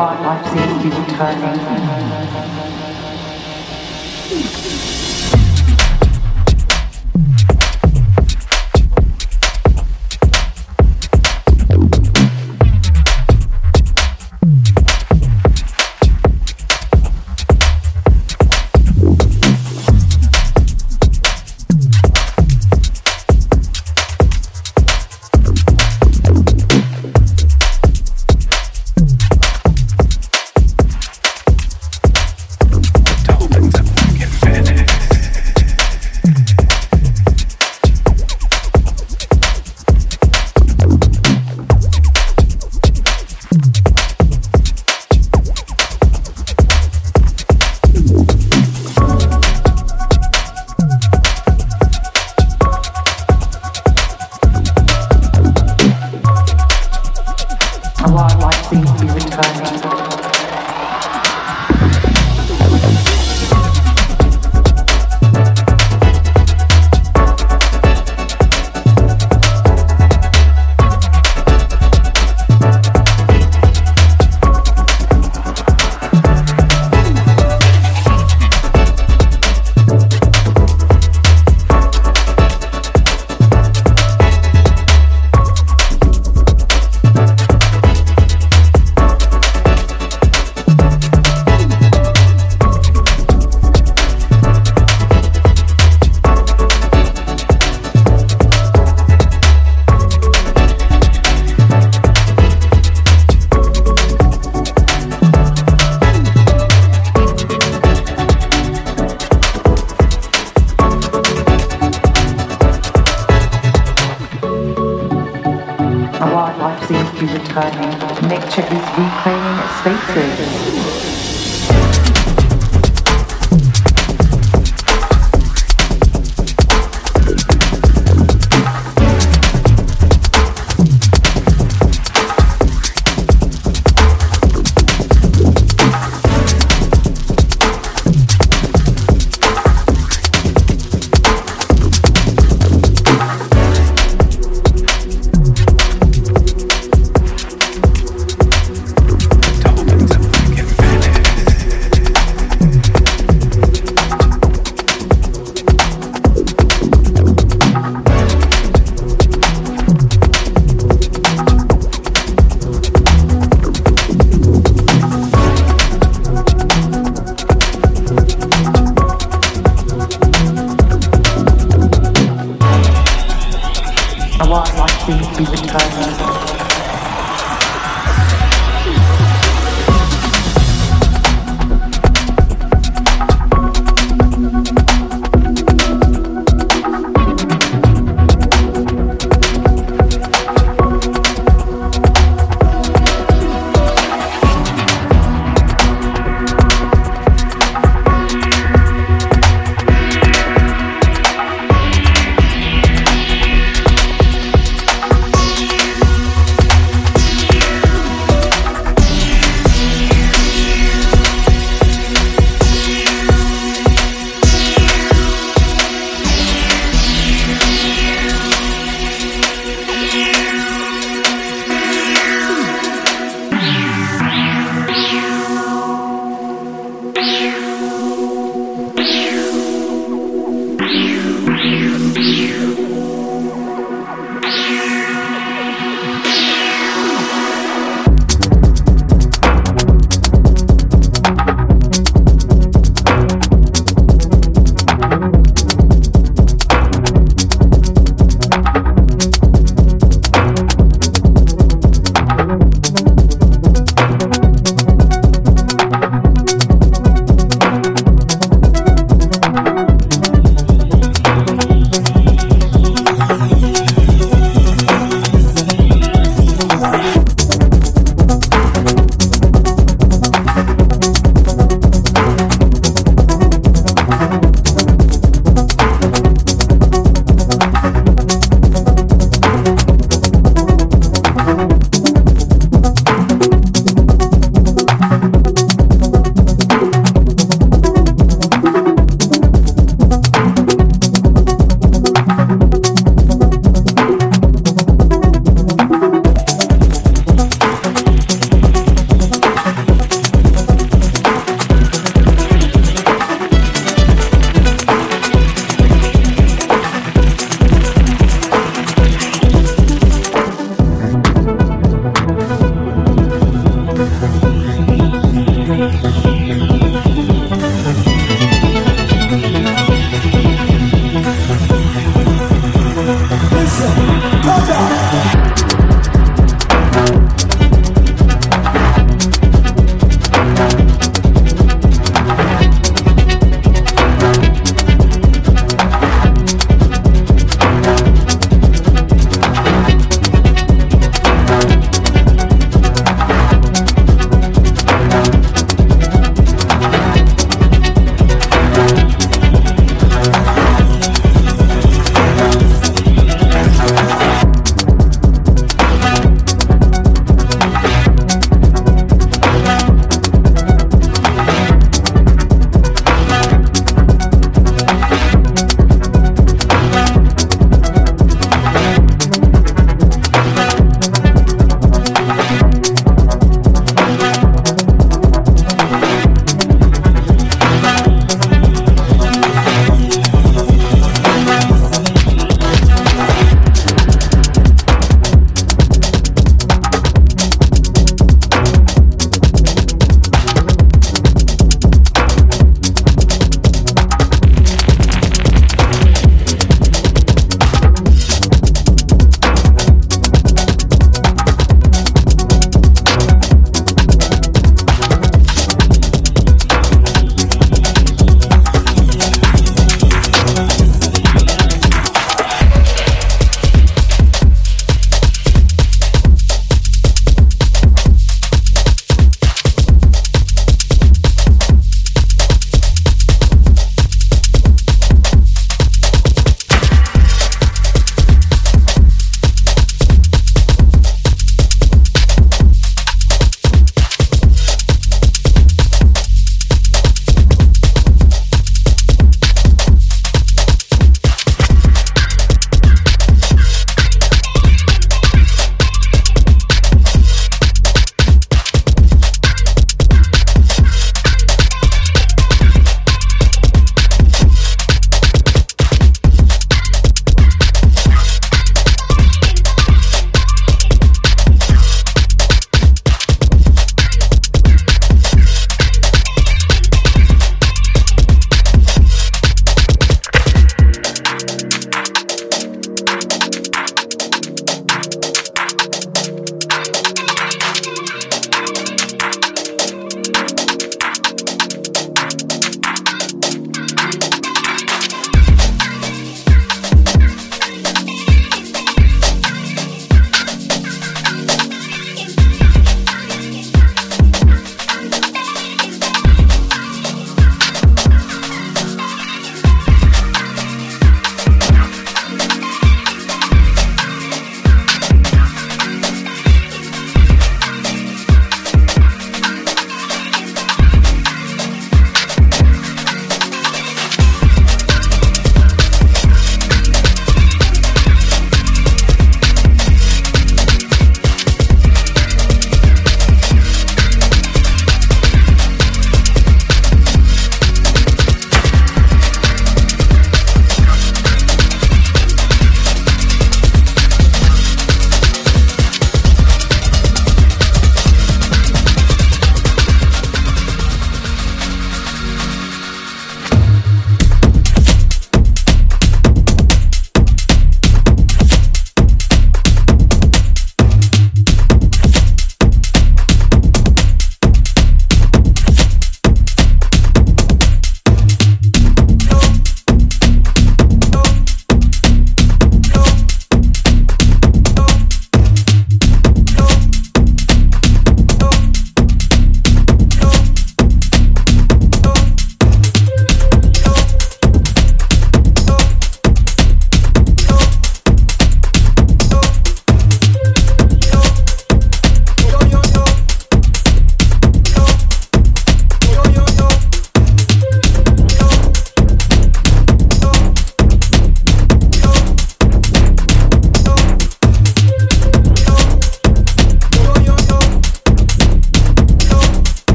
wildlife seems to be returning.